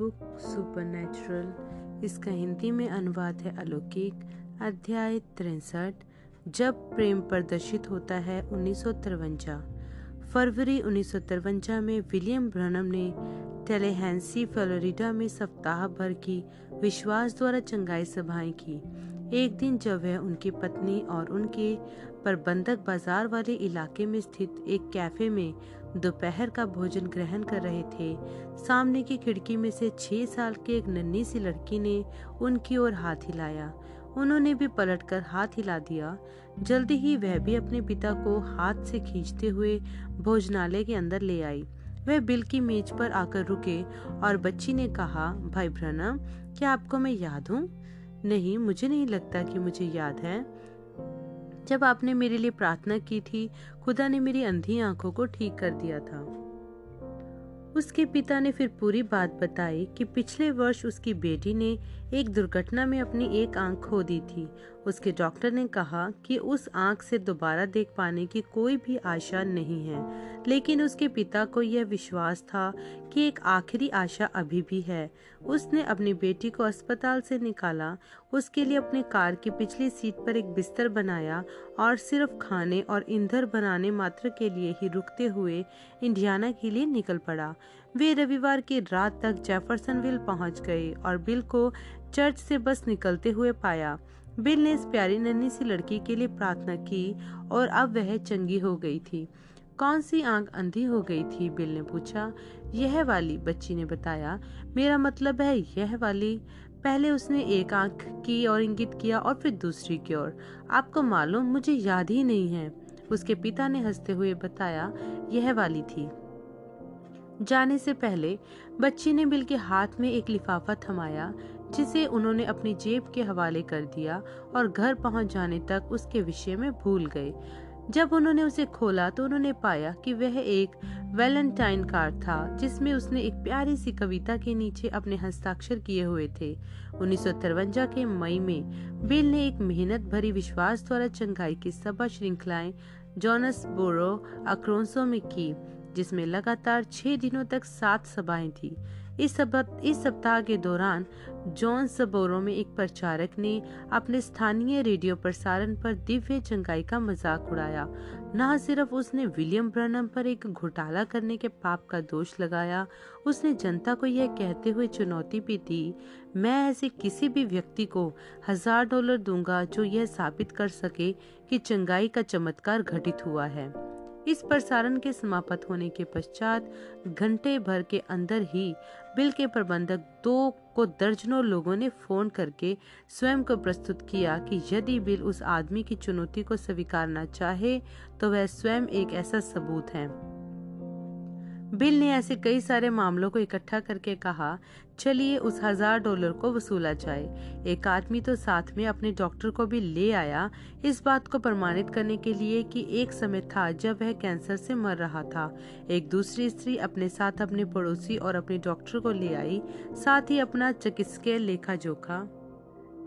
Book supernatural. इसका हिंदी में अनुवाद है अलौकिक, अध्याय तिरसठ, जब प्रेम प्रदर्शित होता है उन्नीस फरवरी उन्नीस में विलियम ब्रनम ने टेलेहेंसी, फ्लोरिडा में सप्ताह भर की विश्वास द्वारा चंगाई सभाएँ की। एक दिन जब वह उनकी पत्नी और उनके प्रबंधक बाज़ार वाले इलाके में स्थित एक कैफ़े में दोपहर का भोजन ग्रहण कर रहे थे, सामने की खिड़की में से छह साल की एक नन्ही सी लड़की ने उनकी ओर हाथ हिलाया। उन्होंने भी पलटकर हाथ हिला दिया। जल्दी ही वह भी अपने पिता को हाथ से खींचते हुए भोजनालय के अंदर ले आई। वह बिल की मेज पर आकर रुके और बच्ची ने कहा, भाई ब्रनम क्या आपको मैं याद हूँ? नहीं, मुझे नहीं लगता कि मुझे याद है। जब आपने मेरे लिए प्रार्थना की थी, खुदा ने मेरी अंधी आँखों को ठीक कर दिया था। उसके पिता ने फिर पूरी बात बताई कि पिछले वर्ष उसकी बेटी ने एक दुर्घटना में अपनी एक आँख खो दी थी उसके डॉक्टर ने कहा कि उस आँख से दोबारा देख पाने की कोई भी आशा नहीं है, लेकिन उसके पिता को यह विश्वास था कि एक आखिरी आशा अभी भी है। उसने अपनी बेटी को अस्पताल से निकाला, उसके लिए अपनी कार की पिछली सीट पर एक बिस्तर बनाया और सिर्फ़ खाने और ईंधन बनाने मात्र के लिए ही रुकते हुए इंडियाना के लिए निकल पड़ा। वे रविवार की रात तक जेफरसनविल पहुँच गए और बिल को चर्च से बस निकलते हुए पाया। बिल ने इस प्यारी नन्ही सी लड़की के लिए प्रार्थना की और अब वह चंगी हो गई थी। कौन सी आँख अंधी हो गई थी? बिल ने पूछा। यह वाली, बच्ची ने बताया। मेरा मतलब है यह वाली। पहले उसने एक आँख की और इंगित किया और फिर दूसरी की ओर। आपको मालूम, मुझे याद ही नहीं है। उसके पिता ने हँसते हुए बताया, यह वाली थी। जाने से पहले, बच्ची ने बिल के हाथ में एक लिफाफा थमाया। जिसे उन्होंने अपनी जेब के हवाले कर दिया और घर पहुँच जाने तक उसके विषय में भूल गए। जब उन्होंने उसे खोला तो उन्होंने पाया कि वह एक वैलेंटाइन कार्ड था, जिसमें उसने एक प्यारी सी कविता के नीचे अपने हस्ताक्षर किए हुए थे। उन्नीस के मई में बिल ने एक मेहनत भरी विश्वास द्वारा चंगाई की सभा श्रृंखलाएँ जोनस बोरो अक्रोंसो में की, जिसमें लगातार छह दिनों तक सात सभाएँ थी। इस सब, इस सप्ताह के दौरान, जॉन सबोरो में एक प्रचारक ने अपने स्थानीय रेडियो प्रसारण पर दिव्य चंगाई का मज़ाक उड़ाया। न सिर्फ़ उसने विलियम ब्रनम पर एक घोटाला करने के पाप का दोष लगाया, उसने जनता को यह कहते हुए चुनौती भी दी, मैं ऐसे किसी भी व्यक्ति को हज़ार डॉलर दूँगा जो यह साबित कर सके कि चंगाई का चमत्कार घटित हुआ है। इस प्रसारण के समाप्त होने के पश्चात घंटे भर के अंदर ही बिल के प्रबंधक दो को दर्जनों लोगों ने फ़ोन करके स्वयं को प्रस्तुत किया कि यदि बिल उस आदमी की चुनौती को स्वीकारना चाहे तो वह स्वयं एक ऐसा सबूत है। बिल ने ऐसे कई सारे मामलों को इकट्ठा करके कहा, चलिए उस हज़ार डॉलर को वसूला जाए। एक आदमी तो साथ में अपने डॉक्टर को भी ले आया। इस बात को प्रमाणित करने के लिए कि एक समय था जब वह कैंसर से मर रहा था। एक दूसरी स्त्री अपने साथ अपने पड़ोसी और अपने डॉक्टर को ले आई, साथ ही अपना चिकित्सकीय लेखा जोखा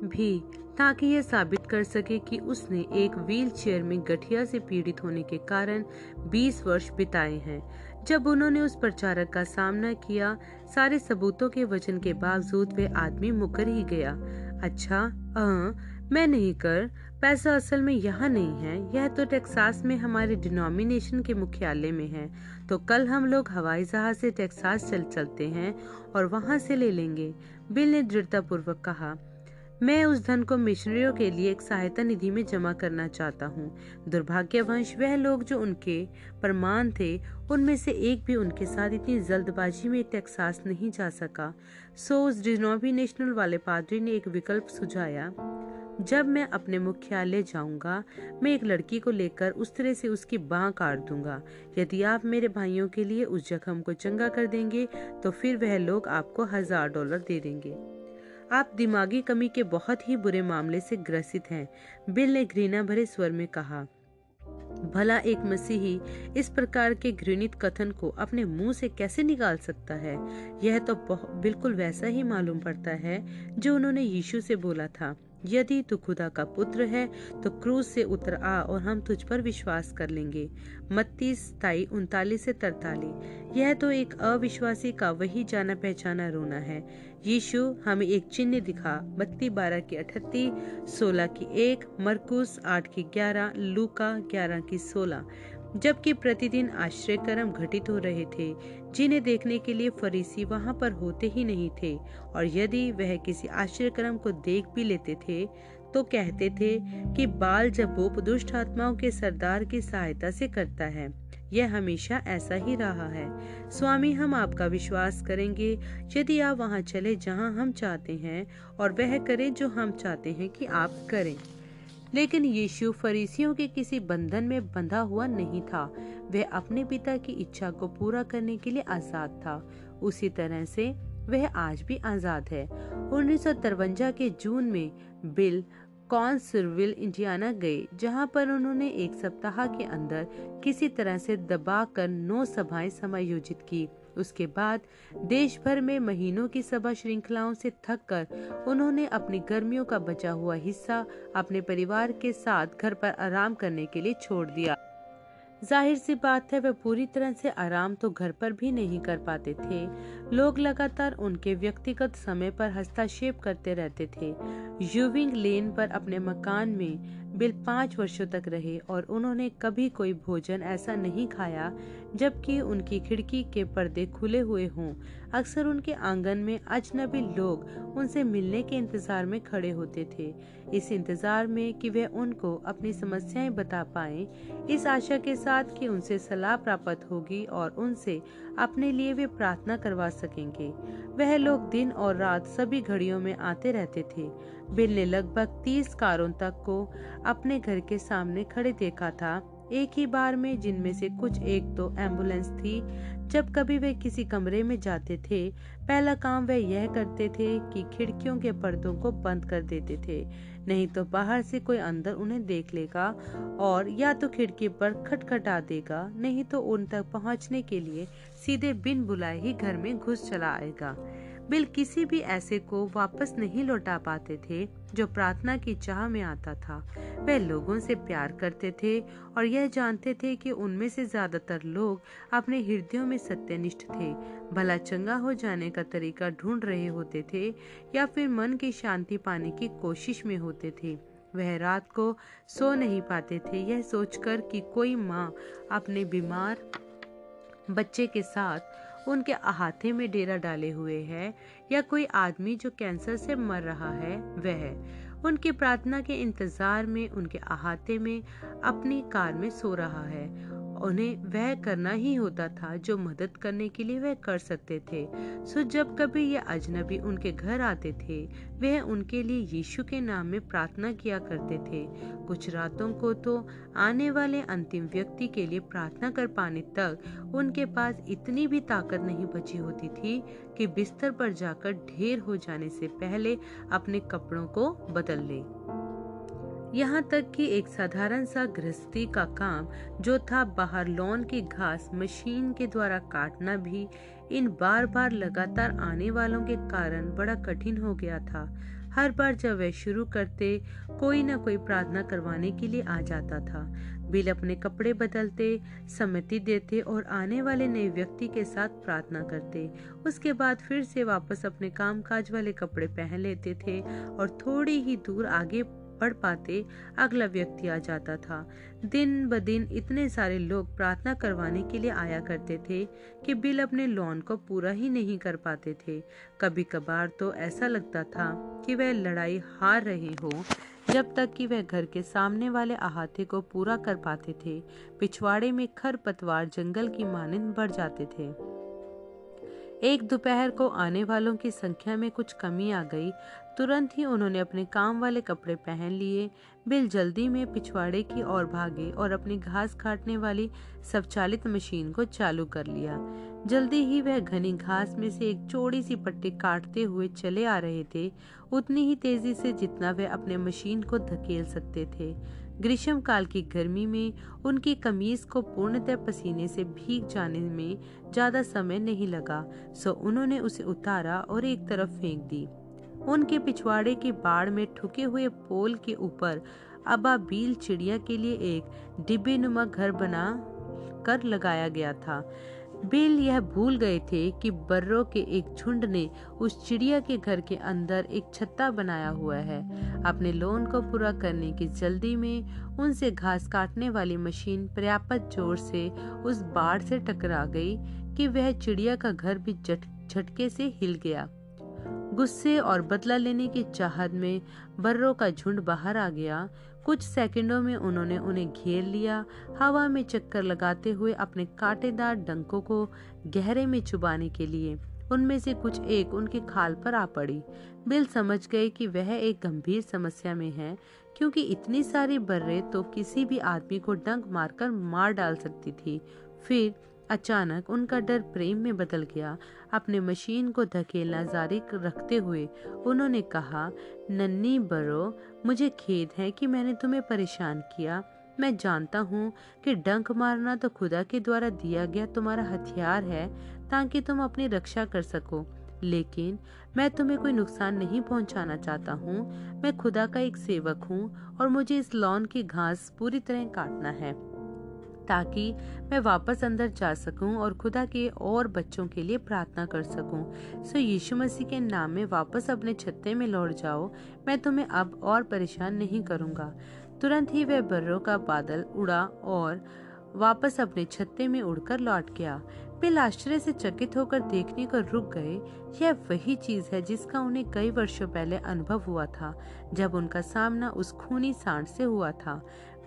भी, ताकि यह साबित कर सके कि उसने एक व्हील चेयर में गठिया से पीड़ित होने के कारण 20 वर्ष बिताए हैं। जब उन्होंने उस प्रचारक का सामना किया सारे सबूतों के वज़न के बावजूद वे आदमी मुकर ही गया। अच्छा आ, मैं नहीं कर। पैसा असल में यहाँ नहीं है। यह तो टेक्सास में हमारे डिनोमिनेशन के मुख्यालय में है। तो कल हम लोग हवाई जहाज़ से टेक्सास चल चलते हैं और वहाँ से ले लेंगे बिल ने दृढ़ता पूर्वक कहा। मैं उस धन को मिशनरियों के लिए एक सहायता निधि में जमा करना चाहता हूँ। दुर्भाग्यवंश, वह लोग जो उनके प्रमाण थे, उनमें से एक भी उनके साथ इतनी जल्दबाजी में टेक्सास नहीं जा सका। सो, उस डिनोमिनेशनल वाले पादरी ने एक विकल्प सुझाया। जब मैं अपने मुख्यालय जाऊँगा, मैं एक लड़की को लेकर उस तरह से उसकी बाह काट दूँगा। यदि आप मेरे भाइयों के लिए उस जख्म को चंगा कर देंगे तो फिर वह लोग आपको हज़ार डॉलर दे देंगे। आप दिमागी कमी के बहुत ही बुरे मामले से ग्रसित हैं, बिल ने घृणा भरे स्वर में कहा। भला एक मसीही इस प्रकार के घृणित कथन को अपने मुँह से कैसे निकाल सकता है? यह तो बिल्कुल वैसा ही मालूम पड़ता है, जो उन्होंने यीशु से बोला था। यदि तू खुदा का पुत्र है तो क्रूज से उतर आ और हम तुझ पर विश्वास कर लेंगे। मत्ती सताई उनतालीस से तरतालीस। यह तो एक अविश्वासी का वही जाना पहचाना रोना है। यीशु हमें एक चिन्ह दिखा बत्ती बारह की अठत्ती सोलह की एक, मरकुस आठ की ग्यारह, लूका ग्यारह की सोलह। जबकि प्रतिदिन आश्रय कर्म घटित हो रहे थे, जिन्हें देखने के लिए फरीसी वहाँ पर होते ही नहीं थे, और यदि वह किसी आश्रय कर्म को देख भी लेते थे तो कहते थे कि बाल जबूब दुष्ट आत्माओं के सरदार की सहायता से करता है। यह हमेशा ऐसा ही रहा है। स्वामी, हम आपका विश्वास करेंगे, यदि आप वहाँ चले जहाँ हम चाहते हैं, और वह करें जो हम चाहते हैं कि आप करें। लेकिन यीशु फरीसियों के किसी बंधन में बंधा हुआ नहीं था। वह अपने पिता की इच्छा को पूरा करने के लिए आज़ाद था। उसी तरह से वह आज भी आज़ाद है। उन्नीस के जून में बिल कॉन्सरविल इंडियाना गए, जहाँ पर उन्होंने एक सप्ताह के अंदर किसी तरह से दबाकर नौ सभाएँ समायोजित की। उसके बाद देश भर में महीनों की सभा श्रृंखलाओं से थक कर उन्होंने अपनी गर्मियों का बचा हुआ हिस्सा अपने परिवार के साथ घर पर आराम करने के लिए छोड़ दिया। ज़ाहिर सी बात है, वे पूरी तरह से आराम तो घर पर भी नहीं कर पाते थे। लोग लगातार उनके व्यक्तिगत समय पर हस्तक्षेप करते रहते थे। यूविंग लेन पर अपने मकान में बिल पाँच वर्षों तक रहे और उन्होंने कभी कोई भोजन ऐसा नहीं खाया, जबकि उनकी खिड़की के पर्दे खुले हुए हों। अक्सर उनके आँगन में अजनबी लोग उनसे मिलने के इंतज़ार में खड़े होते थे। इस इंतज़ार में कि वे उनको अपनी समस्याएँ बता पाए, इस आशा के साथ कि उनसे सलाह प्राप्त होगी और उनसे अपने लिए वे प्रार्थना करवा सकेंगे। वह लोग दिन और रात सभी घड़ियों में आते रहते थे। बिल ने लगभग तीस कारों तक को अपने घर के सामने खड़े देखा था। एक ही बार में, जिनमें से कुछ एक तो एंबुलेंस थी। जब कभी वे किसी कमरे में जाते थे, पहला काम वे यह करते थे कि खिड़कियों के पर्दों को बंद कर देते थे। नहीं तो बाहर से कोई अंदर उन्हें देख लेगा और या तो खिड़की पर खटखटा देगा, नहीं तो उन तक पहुँचने के लिए सीधे बिन बुलाए ही घर में घुस चला आएगा। बिल किसी भी ऐसे को वापस नहीं लौटा पाते थे, जो प्रार्थना की चाह में आता था। वे लोगों से प्यार करते थे और यह जानते थे कि उनमें से ज़्यादातर लोग अपने हृदयों में सत्यनिष्ठ थे। भला चंगा हो जाने का तरीका ढूंढ रहे होते थे या फिर मन की शांति पाने की कोशिश में होते थे। वह रात को सो नहीं पाते थे। यह सोचकर कि कोई माँ अपने बीमार बच्चे के साथ उनके अहाते में डेरा डाले हुए है, या कोई आदमी जो कैंसर से मर रहा है, वह उनकी प्रार्थना के इंतज़ार में, उनके अहाते में अपनी कार में सो रहा है। उन्हें वह करना ही होता था जो मदद करने के लिए वह कर सकते थे। सो जब कभी ये अजनबी उनके घर आते थे, वह उनके लिए यीशु के नाम में प्रार्थना किया करते थे। कुछ रातों को तो आने वाले अंतिम व्यक्ति के लिए प्रार्थना कर पाने तक उनके पास इतनी भी ताकत नहीं बची होती थी कि बिस्तर पर जाकर ढेर हो जाने से पहले अपने कपड़ों को बदल ले। यहाँ तक कि एक साधारण सा गृहस्थी का काम जो था बाहर लॉन की घास मशीन के द्वारा काटना भी, इन बार बार लगातार आने वालों के कारण बड़ा कठिन हो गया था। हर बार जब वे शुरू करते, कोई न कोई प्रार्थना करवाने के लिए आ जाता था। बिल अपने कपड़े बदलते, सम्मति देते और आने वाले नए व्यक्ति के साथ प्रार्थना करते। उसके बाद फिर से वापस अपने कामकाज वाले कपड़े पहन लेते थे और थोड़ी ही दूर आगे पढ़ पाते अगला व्यक्ति आ जाता था। दिन ब दिन इतने सारे लोग प्रार्थना करवाने के लिए आया करते थे कि बिल अपने लॉन को पूरा ही नहीं कर पाते थे। कभी कभार तो ऐसा लगता था कि वह लड़ाई हार रहे हो, जब तक कि वह घर के सामने वाले अहाते को पूरा कर पाते थे। पिछवाड़े में खर पतवार जंगल की मानिंद बढ़ जाते थे। एक दोपहर को आने वालों की संख्या में कुछ कमी आ गई तुरंत ही उन्होंने अपने काम वाले कपड़े पहन लिए, बिल जल्दी में पिछवाड़े की ओर भागे और अपनी घास काटने वाली स्वचालित मशीन को चालू कर लिया। जल्दी ही वह घनी घास में से एक चौड़ी सी पट्टी काटते हुए चले आ रहे थे। उतनी ही तेज़ी से जितना वह अपने मशीन को धकेल सकते थे। ग्रीष्म काल की गर्मी में उनकी कमीज को पूर्णतः पसीने से भीग जाने में ज़्यादा समय नहीं लगा, सो उन्होंने उसे उतारा और एक तरफ़ फेंक दी। उनके पिछवाड़े की बाड़ में ठुके हुए पोल के ऊपर अबाबील चिड़िया के लिए एक डिब्बे नुमा घर बना कर लगाया गया था। बिल यह भूल गए थे कि बर्रो के एक झुंड ने उस चिड़िया के घर के अंदर एक छत्ता बनाया हुआ है। अपने लोन को पूरा करने की जल्दी में उनसे घास काटने वाली मशीन पर्याप्त ज़ोर से उस बाढ़ से टकरा गई कि वह चिड़िया का घर भी झटके से हिल गया। गुस्से और बदला लेने की चाहत में बर्रो का झुंड बाहर आ गया। कुछ सेकंडों में उन्होंने उन्हें घेर लिया। हवा में चक्कर लगाते हुए अपने कांटेदार डंकों को गहरे में चुबाने के लिए उनमें से कुछ एक उनके खाल पर आ पड़ी। बिल समझ गए कि वह एक गंभीर समस्या में है, क्योंकि इतनी सारी बर्रे तो किसी भी आदमी को डंक मारकर मार डाल सकती थी। फिर अचानक उनका डर प्रेम में बदल गया। अपने मशीन को धकेलना जारी रखते हुए उन्होंने कहा नन्नी बरो, मुझे खेद है कि मैंने तुम्हें परेशान किया। मैं जानता हूँ कि डंक मारना तो खुदा के द्वारा दिया गया तुम्हारा हथियार है, ताकि तुम अपनी रक्षा कर सको। लेकिन मैं तुम्हें कोई नुकसान नहीं पहुंचाना चाहता हूँ। मैं खुदा का एक सेवक हूँ और मुझे इस लॉन की घास पूरी तरह काटना है। ताकि मैं वापस अंदर जा सकूँ और खुदा के और बच्चों के लिए प्रार्थना कर सकूँ। सो यीशु मसीह के नाम में वापस अपने छत्ते में लौट जाओ। मैं तुम्हें अब और परेशान नहीं करूँगा। तुरंत ही वह बर्रों का बादल उड़ा और वापस अपने छत्ते में उड़कर लौट गया। बिल आश्चर्य से चकित होकर देखने को रुक गए। यह वही चीज़ है जिसका उन्हें कई वर्षों पहले अनुभव हुआ था, जब उनका सामना उस खूनी सांड से हुआ था।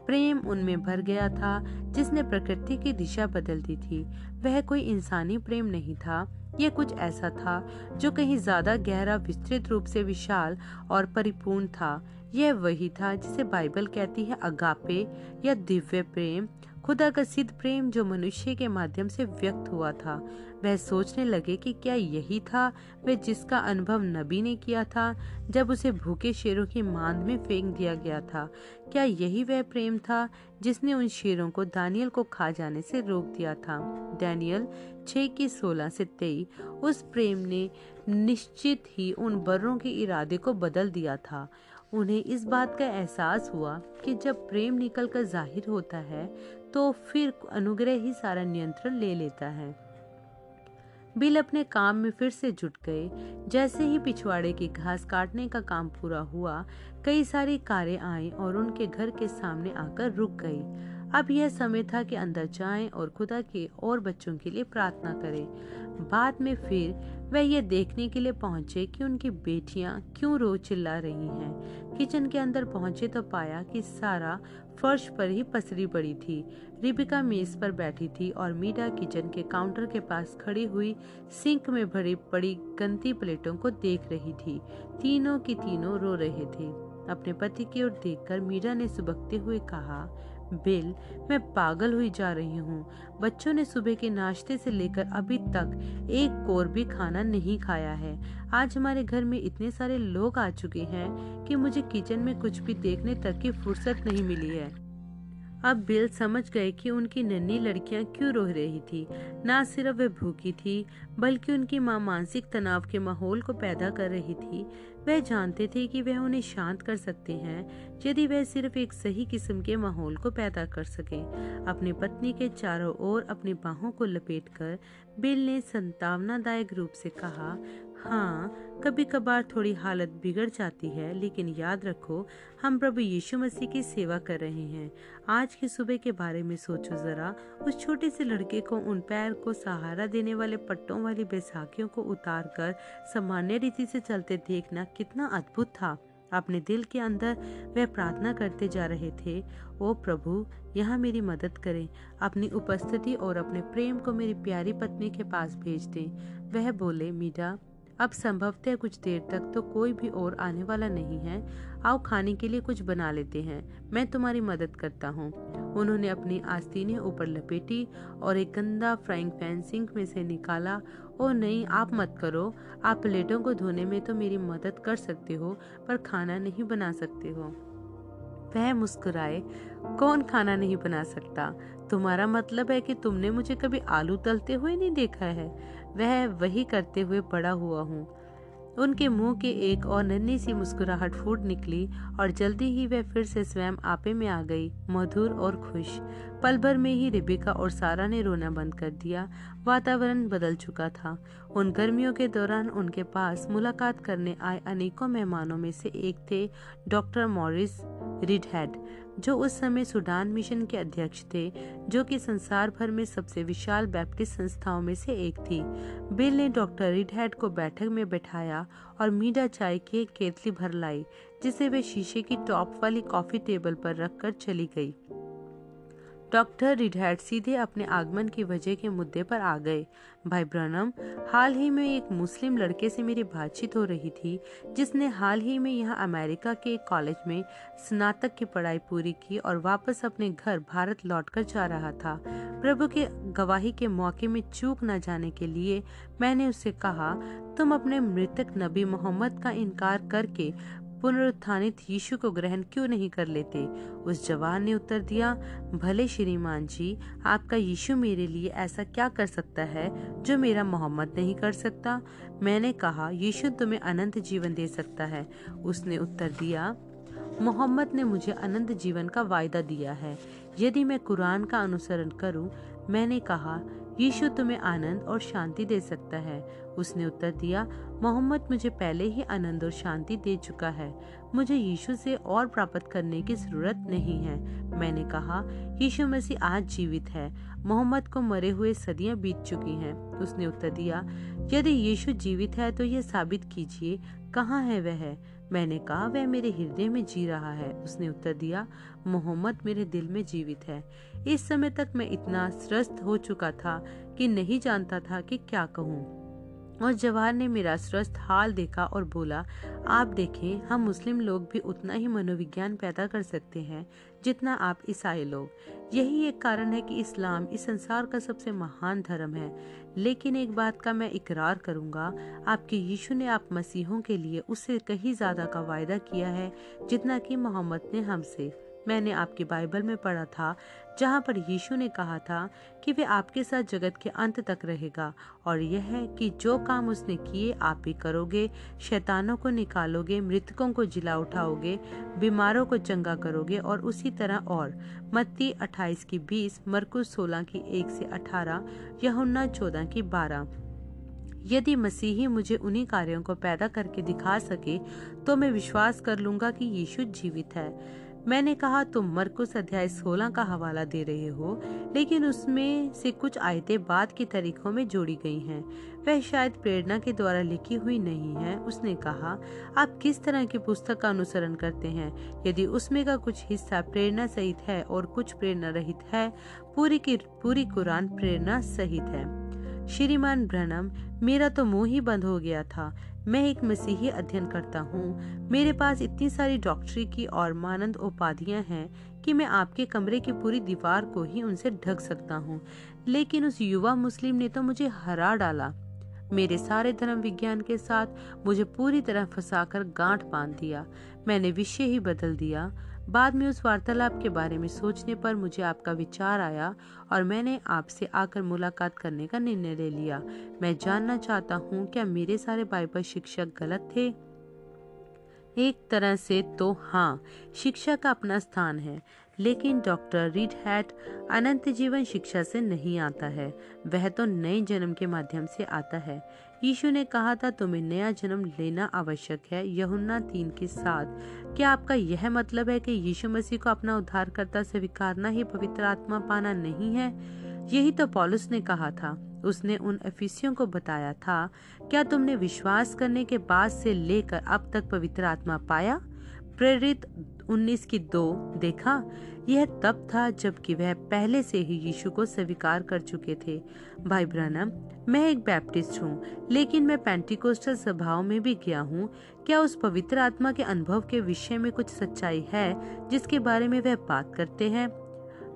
प्रेम उनमें भर गया था, जिसने प्रकृति की दिशा बदल दी थी। वह कोई इंसानी प्रेम नहीं था। यह कुछ ऐसा था, जो कहीं ज़्यादा गहरा, विस्तृत रूप से विशाल और परिपूर्ण था। यह वही था जिसे बाइबल कहती है अगापे या दिव्य प्रेम खुदा का सिद्ध प्रेम जो मनुष्य के माध्यम से व्यक्त हुआ था, वह सोचने लगे कि क्या यही था वह जिसका अनुभव नबी ने किया था, जब उसे भूखे शेरों की मांद में फेंक दिया गया था। क्या यही वह प्रेम था जिसने उन शेरों को दानियल को खा जाने से रोक दिया था? डैनियल छह की सोलह से तेई, उस प्रेम ने निश्चित ही उन बर्रों के इरादे को बदल दिया था। उन्हें इस बात का एहसास हुआ कि जब प्रेम निकल कर ज़ाहिर होता है तो फिर अनुग्रह ही सारा नियंत्रण ले लेता है। बिल अपने काम में फिर से जुट गए। जैसे ही पिछवाड़े की घास काटने का काम पूरा हुआ, कई सारी कारें आई और उनके घर के सामने आकर रुक गई। अब यह समय था कि अंदर जाएँ और खुदा के और बच्चों के लिए प्रार्थना करें। बाद में फिर वह यह देखने के लिए पहुँचे कि उनकी बेटियाँ क्यों रो चिल्ला रही हैं। किचन के अंदर पहुँचे तो पाया कि सारा फर्श पर ही पसरी पड़ी थी। रिबिका मेज पर बैठी थी और मीडा किचन के काउंटर के पास खड़ी हुई सिंक में भरी पड़ी गंदी प्लेटों को देख रही थी। तीनों की तीनों रो रहे थे। अपने पति की ओर देखकर मीरा ने सुबकते हुए कहा बिल मैं पागल हुई जा रही हूँ। बच्चों ने सुबह के नाश्ते से लेकर अभी तक एक कोर भी खाना नहीं खाया है। आज हमारे घर में इतने सारे लोग आ चुके हैं कि मुझे किचन में कुछ भी देखने तक की फुर्सत नहीं मिली है। अब बिल समझ गए कि उनकी नन्ही लड़कियाँ क्यों रो रही थी। ना सिर्फ़ वे भूखी थी, बल्कि उनकी माँ मानसिक तनाव के माहौल को पैदा कर रही थी। वह जानते थे कि वह उन्हें शांत कर सकते हैं, यदि वह सिर्फ़ एक सही किस्म के माहौल को पैदा कर सके। अपनी पत्नी के चारों ओर अपनी बाहों को लपेटकर बिल ने संतावनादायक रूप से कहा हाँ कभी कभार थोड़ी हालत बिगड़ जाती है, लेकिन याद रखो, हम प्रभु यीशु मसीह की सेवा कर रहे हैं। आज की सुबह के बारे में सोचो जरा। उस छोटे से लड़के को उन पैर को सहारा देने वाले पट्टों वाली बैसाखियों को उतार कर सामान्य रीति से चलते देखना कितना अद्भुत था। अपने दिल के अंदर वह प्रार्थना करते जा रहे थे, ओ प्रभु, यहाँ मेरी मदद करें। अपनी उपस्थिति और अपने प्रेम को मेरी प्यारी पत्नी के पास भेज दें। वह बोले मीडा अब संभवतः कुछ देर तक तो कोई भी और आने वाला नहीं है। आओ खाने के लिए कुछ बना लेते हैं। मैं तुम्हारी मदद करता हूँ। उन्होंने अपनी आस्तीनें ऊपर लपेटी और एक गंदा फ्राइंग पैन सिंक में से निकाला ओ नहीं, आप मत करो। आप प्लेटों को धोने में तो मेरी मदद कर सकते हो, पर खाना नहीं बना सकते हो। वह मुस्कुराए। कौन खाना नहीं बना सकता? तुम्हारा मतलब है कि तुमने मुझे कभी आलू तलते हुए नहीं देखा है। वह वही करते हुए बड़ा हुआ हूँ। उनके मुँह के एक और नन्ही सी मुस्कुराहट फूट निकली और जल्दी ही वह फिर से स्वयं आपे में आ गई, मधुर और खुश। पल भर में ही रिबिका और सारा ने रोना बंद कर दिया। वातावरण बदल चुका था। उन गर्मियों के दौरान उनके पास मुलाकात करने आए अनेकों मेहमानों में से एक थे डॉक्टर मॉरिस रिडहेड। जो उस समय सुडान मिशन के अध्यक्ष थे, जो कि संसार भर में सबसे विशाल बैप्टिस्ट संस्थाओं में से एक थी। बिल ने डॉक्टर रिडहेड को बैठक में बैठाया और मीडा चाय की एक केतली भर लाई, जिसे वे शीशे की टॉप वाली कॉफ़ी टेबल पर रखकर चली गई। डॉक्टर रिडहैड सीधे अपने आगमन की वजह के मुद्दे पर आ गए। भाई ब्रनम, हाल ही में एक मुस्लिम लड़के से मेरी बातचीत हो रही थी, जिसने हाल ही में यहाँ अमेरिका के एक कॉलेज में स्नातक की पढ़ाई पूरी की और वापस अपने घर भारत लौटकर जा रहा था। प्रभु के गवाही के मौके में चूक न जाने के लिए मैंने उससे कहा, तुम अपने मृतक नबी मोहम्मद का इनकार करके पुनरुत्थानित यीशु को ग्रहण क्यों नहीं कर लेते? उस जवान ने उत्तर दिया भले श्रीमान जी आपका यीशु मेरे लिए ऐसा क्या कर सकता है जो मेरा मोहम्मद नहीं कर सकता? मैंने कहा यीशु तुम्हें अनंत जीवन दे सकता है। उसने उत्तर दिया मोहम्मद ने मुझे अनंत जीवन का वायदा दिया है। यदि मैं कुरान का अनुसरण करूँ, मैंने कहा यीशु तुम्हें आनंद और शांति दे सकता है। उसने उत्तर दिया, मोहम्मद मुझे पहले ही आनंद और शांति दे चुका है। मुझे यीशु से और प्राप्त करने की ज़रूरत नहीं है। मैंने कहा, यीशु मसीह आज जीवित है। मोहम्मद को मरे हुए सदियाँ बीत चुकी हैं। उसने उत्तर दिया, यदि यीशु जीवित है तो यह साबित कीजिए, कहाँ है वह? मैंने कहा, वह मेरे हृदय में जी रहा है। उसने उत्तर दिया, मोहम्मद मेरे दिल में जीवित है। इस समय तक मैं इतना स्वस्थ हो चुका था कि नहीं जानता था कि क्या कहूँ। और जवाहर ने मेरा स्वस्थ हाल देखा और बोला, आप देखें, हम मुस्लिम लोग भी उतना ही मनोविज्ञान पैदा कर सकते हैं जितना आप ईसाई लोग। यही एक कारण है कि इस्लाम इस संसार का सबसे महान धर्म है। लेकिन एक बात का मैं इकरार करूँगा, आपके यीशु ने आप मसीहों के लिए उससे कहीं ज़्यादा का वायदा किया है जितना कि मोहम्मद ने हमसे। मैंने आपके बाइबल में पढ़ा था जहाँ पर यीशु ने कहा था कि वे आपके साथ जगत के अंत तक रहेगा और यह है कि जो काम उसने किए, आप भी करोगे। शैतानों को निकालोगे, मृतकों को जिला उठाओगे, बीमारों को चंगा करोगे और उसी तरह और। मत्ती 28 की 20 मरकुस 16 की 1 से 18 यहुन्ना 14 की 12 यदि मसीही मुझे उन्हीं कार्यों को पैदा करके दिखा सके तो मैं विश्वास कर लूँगा कि यीशु जीवित है। मैंने कहा, तुम मरकुस अध्याय 16 का हवाला दे रहे हो, लेकिन उसमें से कुछ आयतें बाद के तरीकों में जोड़ी गई हैं। वह शायद प्रेरणा के द्वारा लिखी हुई नहीं है। उसने कहा, आप किस तरह की पुस्तक का अनुसरण करते हैं? यदि उसमें का कुछ हिस्सा प्रेरणा सहित है और कुछ प्रेरणा रहित है, पूरी की, पूरी कुरान प्रेरणा सहित है। श्रीमान ब्रनम मेरा तो मुँह ही बंद हो गया था। मैं एक मसीही अध्ययन करता हूँ। मेरे पास इतनी सारी डॉक्टरी की और मानंद उपाधियाँ हैं कि मैं आपके कमरे की पूरी दीवार को ही उनसे ढक सकता हूँ। लेकिन उस युवा मुस्लिम ने तो मुझे हरा डाला। मेरे सारे धर्म विज्ञान के साथ मुझे पूरी तरह फंसाकर गांठ बाँध दिया। मैंने विषय ही बदल दिया। बाद में उस वार्तालाप के बारे में सोचने पर मुझे आपका विचार आया और मैंने आपसे आकर मुलाकात करने का निर्णय ले लिया। मैं जानना चाहता हूँ, क्या मेरे सारे बाइबल शिक्षक गलत थे? एक तरह से तो हाँ शिक्षा का अपना स्थान है, लेकिन डॉक्टर रीड हैट अनंत जीवन शिक्षा से नहीं आता है। वह तो नए जन्म के माध्यम से आता है। यीशु ने कहा था, तुम्हें नया जन्म लेना आवश्यक है, यहुन्ना तीन के साथ। क्या आपका यह मतलब है कि यीशु मसीह को अपना उद्धारकर्ता स्वीकारना ही पवित्र आत्मा पाना नहीं है? यही तो पॉलुस ने कहा था। उसने उन अफिसियों को बताया था, क्या तुमने विश्वास करने के बाद से लेकर अब तक पवित्र आत्मा पाया? प्रेरित 19 की दो, देखा यह तब था जबकि वह पहले से ही यीशु को स्वीकार कर चुके थे। भाई ब्रनम, मैं एक बैप्टिस्ट हूँ, लेकिन मैं पेंटिकोस्टल सभाओं में भी गया हूँ। क्या उस पवित्र आत्मा के अनुभव के विषय में कुछ सच्चाई है जिसके बारे में वह बात करते हैं?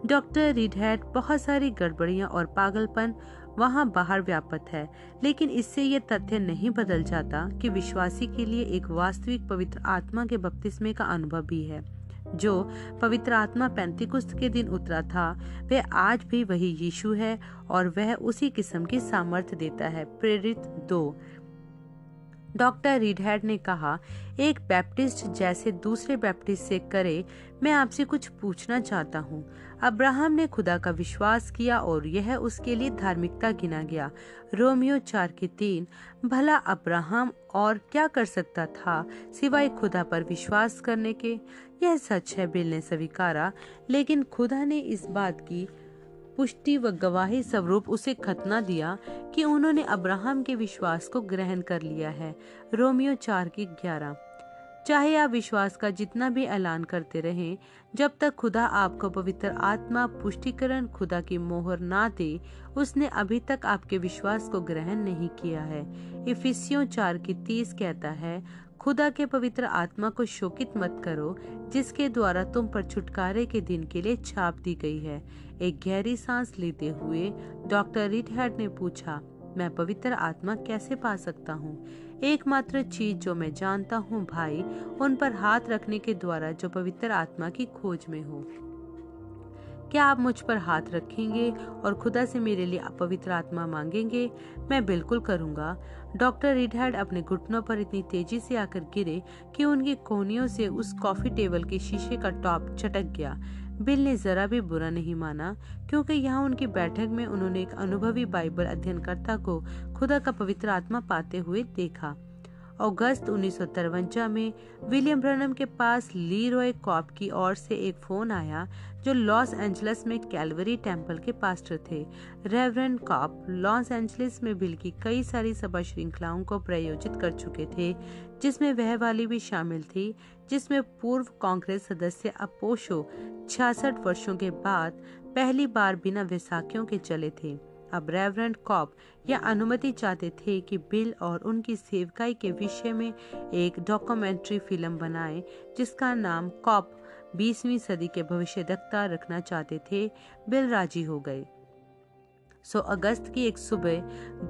डॉक्टर रिडहैट बहुत सारी गड़बड़ियाँ और पागलपन वहाँ बाहर व्यापक है, लेकिन इससे यह तथ्य नहीं बदल जाता कि विश्वासी के लिए एक वास्तविक पवित्र आत्मा के बपतिस्मे का अनुभव भी है। जो पवित्र आत्मा पैंतीकुस्त के दिन उतरा था वह आज भी वही यीशु है और वह उसी किस्म की सामर्थ्य देता है, प्रेरित दो। डॉक्टर रीडहेड ने कहा, एक बैप्टिस्ट जैसे दूसरे बैप्टिस्ट से करे, मैं आपसे कुछ पूछना चाहता हूँ। अब्राहम ने खुदा का विश्वास किया और यह उसके लिए धार्मिकता गिना गया। रोमियो चार के तीन, भला अब्राहम और क्या कर सकता था सिवाय खुदा पर विश्वास करने के? यह सच है, बिल ने स्वीकारा, लेकिन खुदा ने इस बात की पुष्टि व गवाही स्वरूप उसे खतना दिया कि उन्होंने अब्राहम के विश्वास को ग्रहण कर लिया है। रोमियो चार की ग्यारह। चाहे आप विश्वास का जितना भी ऐलान करते रहें, जब तक खुदा आपको पवित्र आत्मा, पुष्टिकरण, खुदा की मोहर ना दे, उसने अभी तक आपके विश्वास को ग्रहण नहीं किया है। इफिसियों चार की तीस कहता है खुदा के पवित्र आत्मा को शोकित मत करो, जिसके द्वारा तुम पर छुटकारे के दिन के लिए छाप दी गई है। एक गहरी सांस लेते हुए डॉक्टर रिटहर्ड ने पूछा, मैं पवित्र आत्मा कैसे पा सकता हूँ? एकमात्र चीज़ जो मैं जानता हूँ भाई, उन पर हाथ रखने के द्वारा जो पवित्र आत्मा की खोज में हो। क्या आप मुझ पर हाथ रखेंगे और खुदा से मेरे लिए पवित्र आत्मा मांगेंगे? मैं बिल्कुल करूँगा। डॉक्टर रिडहैड अपने घुटनों पर इतनी तेज़ी से आकर गिरे कि उनकी कोनियों से उस कॉफ़ी टेबल के शीशे का टॉप चटक गया। बिल ने जरा भी बुरा नहीं माना, क्योंकि यहाँ उनकी बैठक में उन्होंने एक अनुभवी बाइबल अध्ययनकर्ता को खुदा का पवित्र आत्मा पाते हुए देखा। अगस्त उन्नीस में विलियम ब्रनम के पास ली रॉय कॉप की ओर से एक फ़ोन आया, जो लॉस एंजलिस में कैलवरी टेंपल के पास्टर थे। रेवरेंड कॉप लॉस एंजलिस में बिल की कई सारी सभा श्रृंखलाओं को प्रायोजित कर चुके थे, जिसमें वह वाली भी शामिल थी, जिसमें पूर्व कांग्रेस सदस्य अपोशो छियासठ वर्षों के बाद पहली बार बिना वैसाखियों के चले थे। अब रेवरेंट कॉप यह अनुमति चाहते थे कि बिल और उनकी सेवकाई के विषय में एक डॉक्यूमेंट्री फ़िल्म बनाए, जिसका नाम कॉप बीसवीं सदी के भविष्य रखना चाहते थे। बिल राज़ी हो गए। सो अगस्त की एक सुबह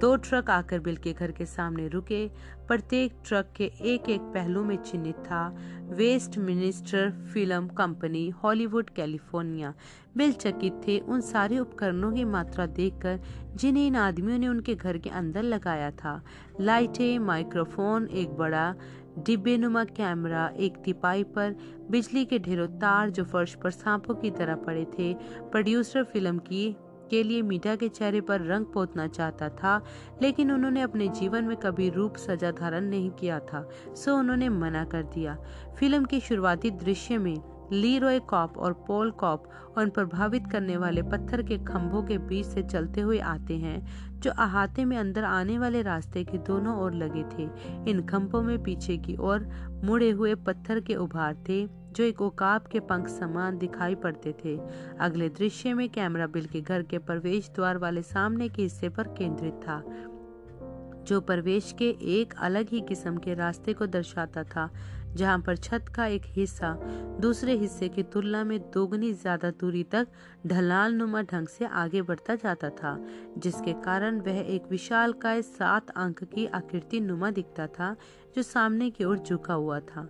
दो ट्रक आकर बिल के घर के सामने रुके। प्रत्येक ट्रक के एक एक पहलू में चिन्हित था। Westminster film company, Hollywood, California. Bill चकित थे उन सारे उपकरणों की मात्रा देखकर, जिन्हें इन आदमियों ने उनके घर के अंदर लगाया था। लाइटें, माइक्रोफोन, एक बड़ा डिब्बे नुमा कैमरा, एक तिपाई पर बिजली के ढेरों तार जो फर्श पर सांपों की तरह पड़े थे। प्रोड्यूसर फ़िल्म की के लिए मीठा के चेहरे पर रंग पोतना चाहता था, लेकिन उन्होंने अपने जीवन में कभी रूप सजा धारण नहीं किया था, सो उन्होंने मना कर दिया। फ़िल्म के शुरुआती दृश्य में ली रॉय कॉप और पोल कॉप उन प्रभावित करने वाले पत्थर के खंभों के बीच से चलते हुए आते हैं, जो अहाते में अंदर आने वाले रास्ते के दोनों ओर लगे थे। इन खंभों में पीछे की ओर मुड़े हुए पत्थर के उभार थे। जो एक उकाब के पंख समान दिखाई पड़ते थे। अगले दृश्य में कैमरा बिल के घर के प्रवेश द्वार वाले सामने के हिस्से पर केंद्रित था, जो प्रवेश के एक अलग ही किस्म के रास्ते को दर्शाता था, जहाँ पर छत का एक हिस्सा दूसरे हिस्से की तुलना में दोगुनी ज़्यादा दूरी तक ढलाल नुमा ढंग से आगे बढ़ता जाता था, जिसके कारण वह एक विशाल काय सात अंक की आकृति नुमा दिखता था, जो सामने की ओर झुका हुआ था।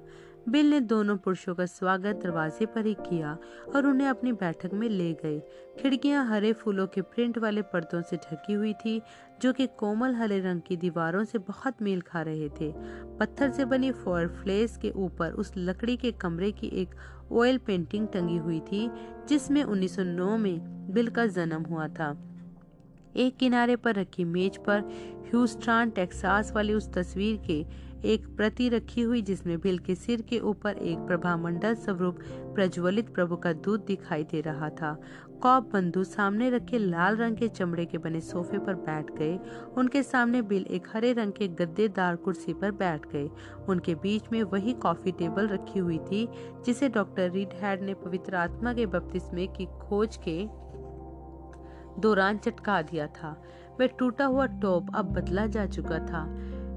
बिल ने दोनों पुरुषों का स्वागत दरवाजे पर ही किया और उन्हें अपनी बैठक में ले गए। खिड़कियाँ हरे फूलों के प्रिंट वाले पर्दों से ढकी हुई थी, जो कि कोमल हरे रंग की दीवारों से बहुत मेल खा रहे थे। पत्थर से बनी फ्लेस के ऊपर उस लकड़ी के कमरे की एक ऑयल पेंटिंग टंगी हुई थी, जिसमें 1909 में बिल का जन्म हुआ था। एक किनारे पर रखी मेज पर ह्यूस्ट्रान टेक्सास वाली उस तस्वीर के एक प्रति रखी हुई, जिसमें बिल के सिर के ऊपर एक प्रभामंडल स्वरूप प्रज्वलित प्रभु का दूध दिखाई दे रहा था। कॉप बंधु सामने रखे लाल रंग के चमड़े के बने सोफे पर बैठ गए। उनके सामने बिल एक हरे रंग के गद्देदार कुर्सी पर बैठ गए। उनके बीच में वही कॉफ़ी टेबल रखी हुई थी, जिसे डॉक्टर रीड हैड ने पवित्र आत्मा के बपतिस्मे की खोज के दौरान चटका दिया था। वह टूटा हुआ टॉप अब बदला जा चुका था।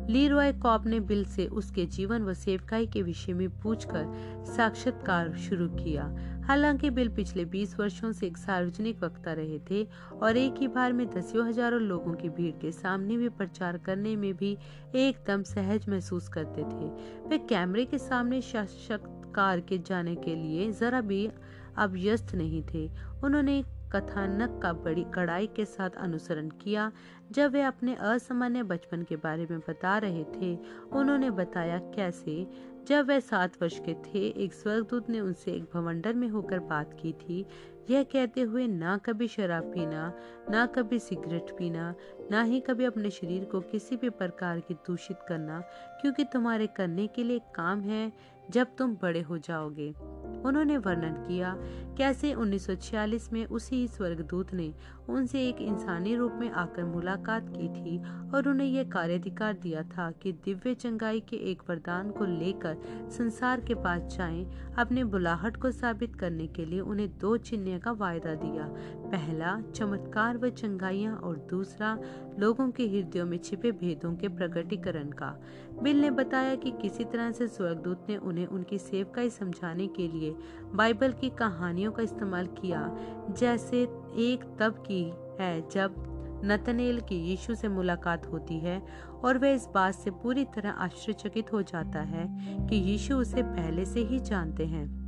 लीरॉय कॉप ने बिल से उसके जीवन व सेवकाई के विषय में पूछकर साक्षात्कार शुरू किया। हालाँकि बिल पिछले 20 वर्षों से एक सार्वजनिक वक्ता रहे थे और एक ही बार में दसियों हज़ारों लोगों की भीड़ के सामने भी प्रचार करने में भी एकदम सहज महसूस करते थे। वे कैमरे के सामने साक्षात्कार के जाने के लिए जरा भी अभ्यस्त नहीं थे। उन्होंने कथानक का बड़ी कड़ाई के साथ अनुसरण किया। जब वे अपने असामान्य बचपन के बारे में बता रहे थे, उन्होंने बताया कैसे, जब वह सात वर्ष के थे, एक स्वर्गदूत ने उनसे एक भवंडर में होकर बात की थी। यह कहते हुए ना कभी शराब पीना, ना कभी सिगरेट पीना, ना ही कभी अपने शरीर को किसी भी प्रकार की दूषित करना, क्योंकि तुम्हारे करने के लिए काम है, जब तुम बड़े हो जाओगे। उन्होंने वर्णन किया कैसे 1946 में उसी स्वर्गदूत ने उनसे एक इंसानी रूप में आकर मुलाकात की थी और उन्हें यह कार्याधिकार दिया था कि दिव्य चंगाई के एक वरदान को लेकर संसार के पास जाएँ, अपने बुलाहट को साबित करने के लिए उन्हें दो चिन्ह का वायदा दिया। पहला चमत्कार व चंगाइयाँ और दूसरा लोगों के हृदयों में छिपे भेदों के प्रकटीकरण का। बिल ने बताया कि किसी तरह से स्वर्गदूत ने उन्हें उनकी सेवकाई समझाने के लिए बाइबल की कहानियों का इस्तेमाल किया, जैसे एक तब की है जब नतनेल की यीशु से मुलाकात होती है और वह इस बात से पूरी तरह आश्चर्यचकित हो जाता है कि यीशु उसे पहले से ही जानते हैं।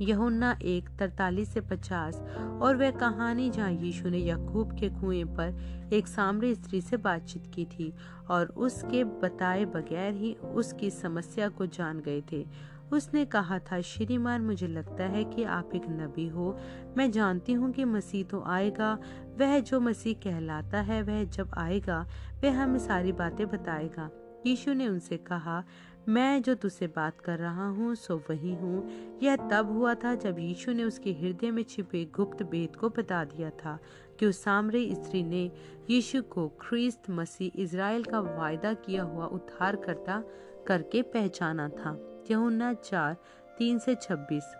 यहुन्ना एक तरतालीस से पचास और वह कहानी जहाँ यीशु ने यकूब के कुएँ पर एक सामरी स्त्री से बातचीत की थी और उसके बताए बगैर ही उसकी समस्या को जान गए थे। उसने कहा था, श्रीमान, मुझे लगता है कि आप एक नबी हो। मैं जानती हूँ कि मसीह तो आएगा। वह जो मसीह कहलाता है, वह जब आएगा, वह हमें सारी बातें बताएगा। यीशु ने उनसे कहा, मैं जो तुझसे बात कर रहा हूँ, सो वही हूँ। यह तब हुआ था जब यीशु ने उसके हृदय में छिपे गुप्त भेद को बता दिया था कि उस सामरे स्त्री ने यीशु को ख्रीस्त मसीह इज़राइल का वायदा किया हुआ उद्धार करता करके पहचाना था। यहुन्ना चार तीन से छब्बीस।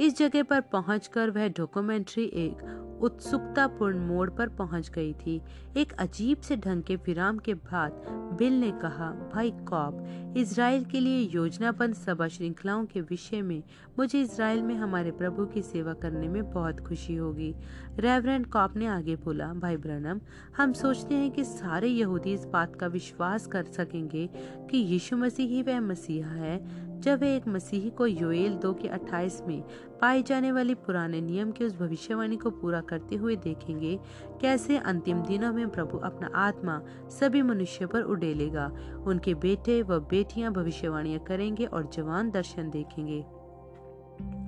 इस जगह पर पहुंचकर वह डॉक्यूमेंट्री एक उत्सुकतापूर्ण मोड़ पर पहुँच गई थी। एक अजीब से ढंग के विराम के बाद बिल ने कहा, भाई कॉप इसराइल के लिए योजनाबद्ध सभा श्रृंखलाओं के विषय में मुझे इसराइल में हमारे प्रभु की सेवा करने में बहुत खुशी होगी। रेवरेंड कॉप ने आगे बोला, भाई ब्रनम, हम सोचते हैं कि सारे यहूदी इस बात का विश्वास कर सकेंगे कि यीशु मसीह ही वह मसीहा है जब वे एक मसीही को योएल दो के अट्ठाईस में पाई जाने वाली पुराने नियम की उस भविष्यवाणी को पूरा करते हुए देखेंगे, कैसे अंतिम दिनों में प्रभु अपना आत्मा सभी मनुष्य पर उड़ेलेगा उनके बेटे व बेटियाँ भविष्यवाणियाँ करेंगे और जवान दर्शन देखेंगे।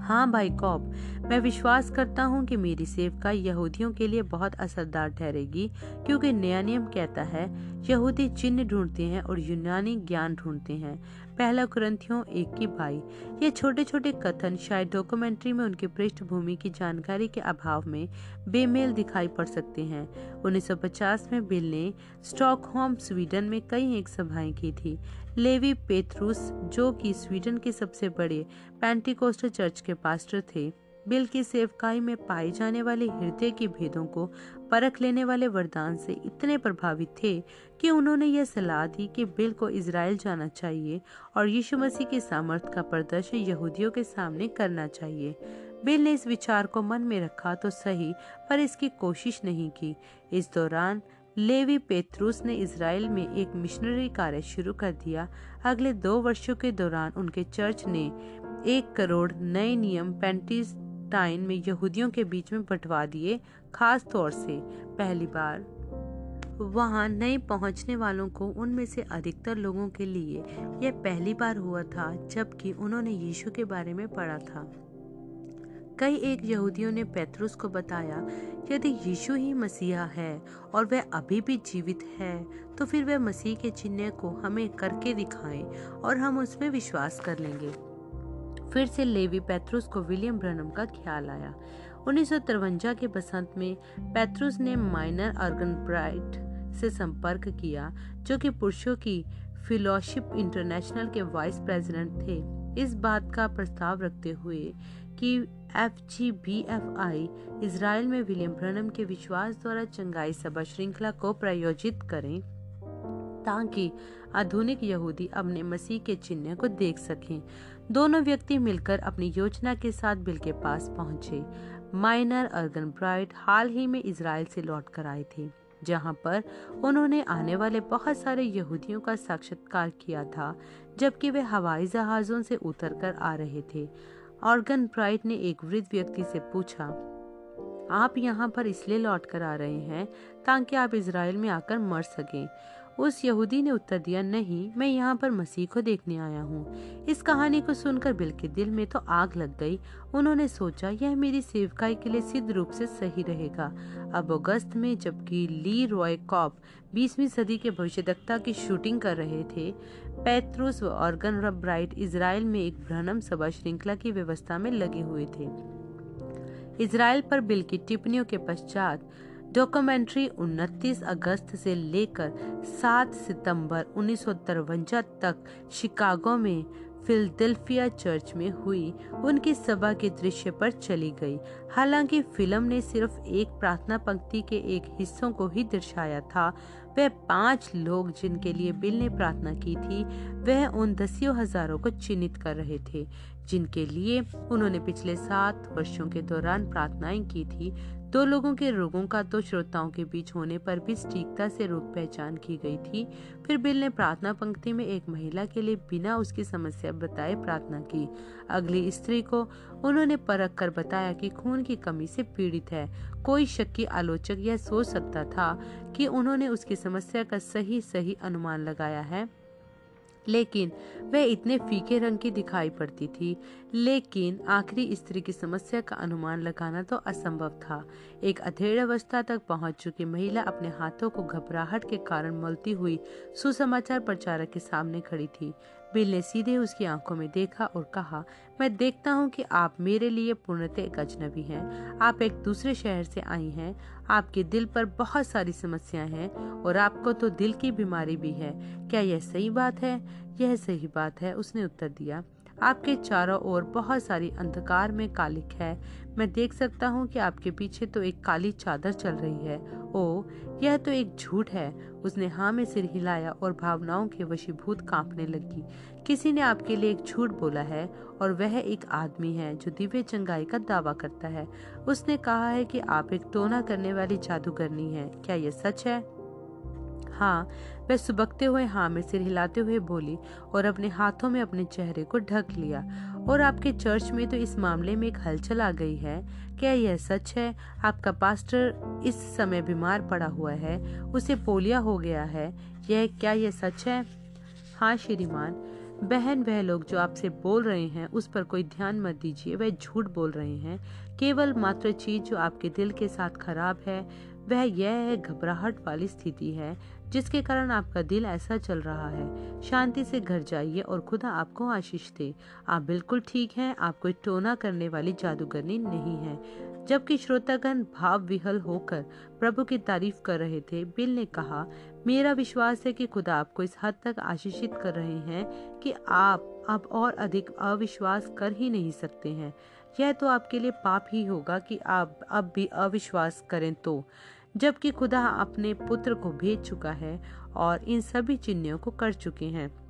हाँ भाई कॉप मैं विश्वास करता हूँ कि मेरी सेवका यहूदियों के लिए बहुत असरदार ठहरेगी, क्योंकि नया नियम कहता है, यहूदी चिन्ह ढूंढते हैं और यूनानी ज्ञान ढूंढते हैं। पहला ग्रंथियों, एक की भाई ये छोटे छोटे कथन शायद डॉक्यूमेंट्री में उनकी पृष्ठभूमि की जानकारी के अभाव में बेमेल दिखाई पड़ सकते हैं। 1950 में बिल ने स्टॉकहोम, स्वीडन में कई एक सभाएँ की थी। लेवी पेथरूस जो कि स्वीडन के सबसे बड़े पेंटिकोस्टल चर्च के पास्टर थे बिल की सेवकाई में पाए जाने वाले हृदय के भेदों को परख लेने वाले वरदान से इतने प्रभावित थे कि उन्होंने यह सलाह दी कि बिल को इसराइल जाना चाहिए और यीशु मसीह के सामर्थ्य का प्रदर्शन यहूदियों के सामने करना चाहिए। बिल ने इस विचार को मन में रखा तो सही, पर इसकी कोशिश नहीं की। इस दौरान लेवी पेत्रुस ने इसराइल में एक मिशनरी कार्य शुरू कर दिया। अगले दो वर्षों के दौरान उनके चर्च ने एक करोड़ नए नियम पैंतीस टाइन में यहूदियों के बीच में बंटवा दिए, खास तौर से पहली बार। वहाँ नए पहुँचने वालों को उनमें से अधिकतर लोगों के लिए यह पहली बार हुआ था, जबकि उन्होंने यीशु के बारे में पढ़ा था। कई एक यहूदियों ने पैतरुस को बताया, यदि यीशु ही मसीहा है और वह अभी भी जीवित है तो फिर वह मसीह के चिन्ह को हमें करके दिखाएँ और हम उसमें विश्वास कर लेंगे। फिर से लेवी पैथरुस को विलियम ब्रनम का ख्याल आया। उन्नीस के बसंत में पैथरुस ने माइनर अर्गन ब्राइट से संपर्क किया, जो कि पुरुषों की फिलोशिप इंटरनेशनल के वाइस प्रेसिडेंट थे। इस बात का प्रस्ताव रखते हुए कि F G B F I Israel में विलियम ब्रनम के विश्वास द्वारा चंगाई सभा श्रृंखला को प्रायोजित करें ताकि आधुनिक यहूदी अपने मसीह के चिन्ह को देख सकें। दोनों व्यक्ति मिलकर अपनी योजना के साथ बिल के पास पहुँचे। माइनर अर्गन ब्राइट हाल ही में इसराइल से लौट कर आए थे, जहाँ पर उन्होंने आने वाले बहुत सारे यहूदियों का साक्षात्कार किया था, जबकि वे हवाई जहाजों से उतरकर आ रहे थे। ऑर्गन ब्राइट ने एक वृद्ध व्यक्ति से पूछा, आप यहाँ पर इसलिए लौट कर आ रहे हैं ताकि आप इसराइल में आकर मर सकें। उस यहूदी ने उत्तर दिया, नहीं, मैं यहाँ पर मसीह को देखने आया हूँ। इस कहानी को सुनकर बिल के दिल में तो आग लग गई। उन्होंने सोचा, यह मेरी सेवकाई के लिए सिद्ध रूप से सही रहेगा। अब अगस्त में, जबकि ली रॉय कॉप बीसवीं सदी के भविष्यवक्ता की शूटिंग कर रहे थे, पैत्रुस व ऑर्गन ब्राइट इसराइल में एक भ्रनम सभा श्रृंखला की व्यवस्था में लगे हुए थे। इसराइल पर बिल की टिप्पणियों के पश्चात डॉक्यूमेंट्री 29 अगस्त से लेकर 7 सितंबर उन्नीस तक शिकागो में फिलडेल्फिया चर्च में हुई। उनकी सभा के दृश्य पर चली गई। हालाँकि फ़िल्म ने सिर्फ़ एक प्रार्थना पंक्ति के एक हिस्सों को ही दर्शाया था। वह पाँच लोग जिनके लिए बिल ने प्रार्थना की थी, वह उन दसियों हज़ारों को चिन्हित कर रहे थे, जिनके लिए उन्होंने पिछले सात वर्षों के दौरान प्रार्थनाएँ की थी। दो लोगों के रोगों का तो श्रोताओं के बीच होने पर भी सटीकता से रोग पहचान की गई थी। फिर बिल ने प्रार्थना पंक्ति में एक महिला के लिए बिना उसकी समस्या बताए प्रार्थना की। अगली स्त्री को उन्होंने परख कर बताया कि खून की कमी से पीड़ित है। कोई शक्की आलोचक यह सोच सकता था कि उन्होंने उसकी समस्या का सही सही अनुमान लगाया है। लेकिन वह इतने फीके रंग की दिखाई पड़ती थी। लेकिन आखिरी स्त्री की समस्या का अनुमान लगाना तो असंभव था। एक अधेड़ अवस्था तक पहुँच चुकी महिला अपने हाथों को घबराहट के कारण मलती हुई सुसमाचार प्रचारक के सामने खड़ी थी। बिल ने सीधे उसकी आँखों में देखा और कहा, मैं देखता हूँ कि आप मेरे लिए पूर्णतः एक अजनबी हैं। आप एक दूसरे शहर से आई हैं। आपके दिल पर बहुत सारी समस्याएँ हैं और आपको तो दिल की बीमारी भी है। क्या यह सही बात है? यह सही बात है, उसने उत्तर दिया। आपके चारों ओर बहुत सारी अंधकार में कालिक है। मैं देख सकता हूँ कि आपके पीछे तो एक काली चादर चल रही है। ओ, यह तो एक झूठ है। उसने हाँ में सिर हिलाया और भावनाओं के वशीभूत कांपने लगी। किसी ने आपके लिए एक झूठ बोला है और वह एक आदमी है जो दिव्य चंगाई का दावा करता है। उसने कहा है कि आप एक टोना करने वाली जादूगरनी है। क्या यह सच है? हाँ वह सुबकते हुए हाँ में सिर हिलाते हुए बोली और अपने हाथों में अपने चेहरे को ढक लिया। और आपके चर्च में तो इस मामले में एक हलचल आ गई है। क्या यह सच है? आपका पास्टर इस समय बीमार पड़ा हुआ है। उसे पोलिया हो गया है। यह क्या यह सच है? हाँ श्रीमान। बहन, वह लोग जो आपसे बोल रहे हैं, उस पर कोई ध्यान मत दीजिए। वह झूठ बोल रहे हैं। केवल मात्र चीज़ जो आपके दिल के साथ खराब है, वह यह है, घबराहट वाली स्थिति है। जिसके कारण आपका दिल ऐसा चल रहा है। शांति से घर जाइए और खुदा आपको आशीष दे। आप बिल्कुल ठीक हैं आप कोई टोना करने वाली जादूगरनी नहीं है। जबकि श्रोतागण भाव विहल होकर प्रभु की तारीफ़ कर रहे थे, बिल ने कहा, मेरा विश्वास है कि खुदा आपको इस हद तक आशीषित कर रहे हैं कि आप अब और अधिक अविश्वास कर ही नहीं सकते हैं। यह तो आपके लिए पाप ही होगा कि आप अब भी अविश्वास करें तो। जबकि खुदा अपने पुत्र को भेज चुका है और इन सभी चिन्हों को कर चुके हैं।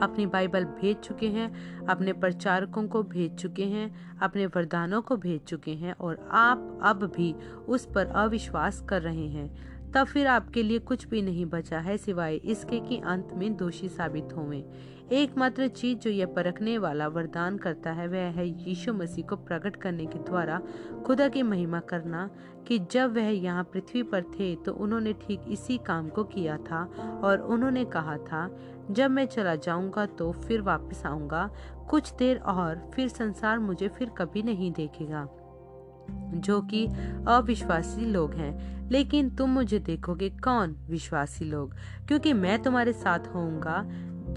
अपनी बाइबल भेज चुके हैं, अपने प्रचारकों को भेज चुके हैं, अपने वरदानों को भेज चुके हैं और आप अब भी उस पर अविश्वास कर रहे हैं। तब फिर आपके लिए कुछ भी नहीं बचा है सिवाय इसके कि अंत में दोषी साबित होवे। एकमात्र चीज़ जो यह परखने वाला वरदान करता है, वह है यीशु मसीह को प्रकट करने के द्वारा खुदा की महिमा करना कि जब वह यहाँ पृथ्वी पर थे तो उन्होंने ठीक इसी काम को किया था और उन्होंने कहा था, जब मैं चला जाऊँगा तो फिर वापस आऊँगा, कुछ देर और फिर संसार मुझे फिर कभी नहीं देखेगा। जो कि अविश्वासी लोग हैं, लेकिन तुम मुझे देखोगे कौन विश्वासी लोग? क्योंकि मैं तुम्हारे साथ होऊँगा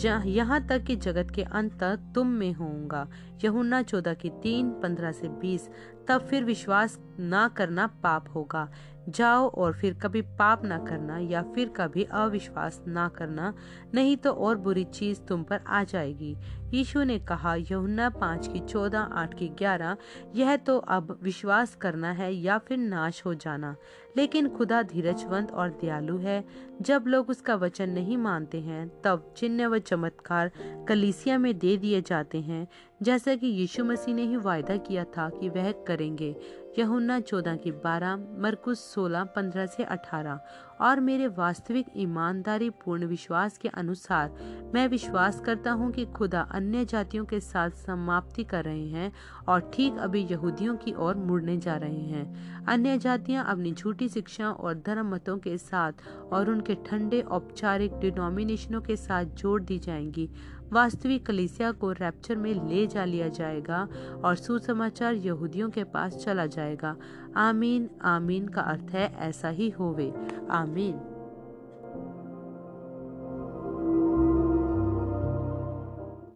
यहाँ तक कि जगत के अंत तक तुम में होऊँगा। यहुना चौदह की तीन, पंद्रह से बीस, तब फिर विश्वास ना करना पाप होगा। जाओ और फिर कभी पाप ना करना या फिर कभी अविश्वास ना करना, नहीं तो और बुरी चीज़ तुम पर आ जाएगी। यीशु ने कहा यहुन्ना पाँच की चौदह, आठ की ग्यारह, यह तो अब विश्वास करना है या फिर नाश हो जाना। लेकिन खुदा धीरजवंत और दयालु है। जब लोग उसका वचन नहीं मानते हैं, तब चिन्ह व चमत्कार कलीसिया में दे दिए जाते हैं। जैसा कि यीशु मसीह ने ही वायदा किया था कि वह करेंगे। यहुन्ना चौदह की बारह, मरकुस सोलह, पंद्रह से अठारह। और मेरे वास्तविक ईमानदारी, पूर्ण विश्वास के अनुसार, मैं विश्वास करता हूँ कि खुदा अन्य जातियों के साथ समाप्ति कर रहे हैं और ठीक अभी यहूदियों की ओर मुड़ने जा रहे हैं। अन्य जातियाँ अपनी झूठी शिक्षा और धर्म मतों के साथ और उनके ठंडे औपचारिक डिनोमिनेशनों के साथ जोड़ दी जाएँगी। वास्तविक कलिसिया को रैप्चर में ले जा लिया जाएगा और सुसमाचार यहूदियों के पास चला जाएगा। आमीन आमीन का अर्थ है ऐसा ही होवे। आमीन।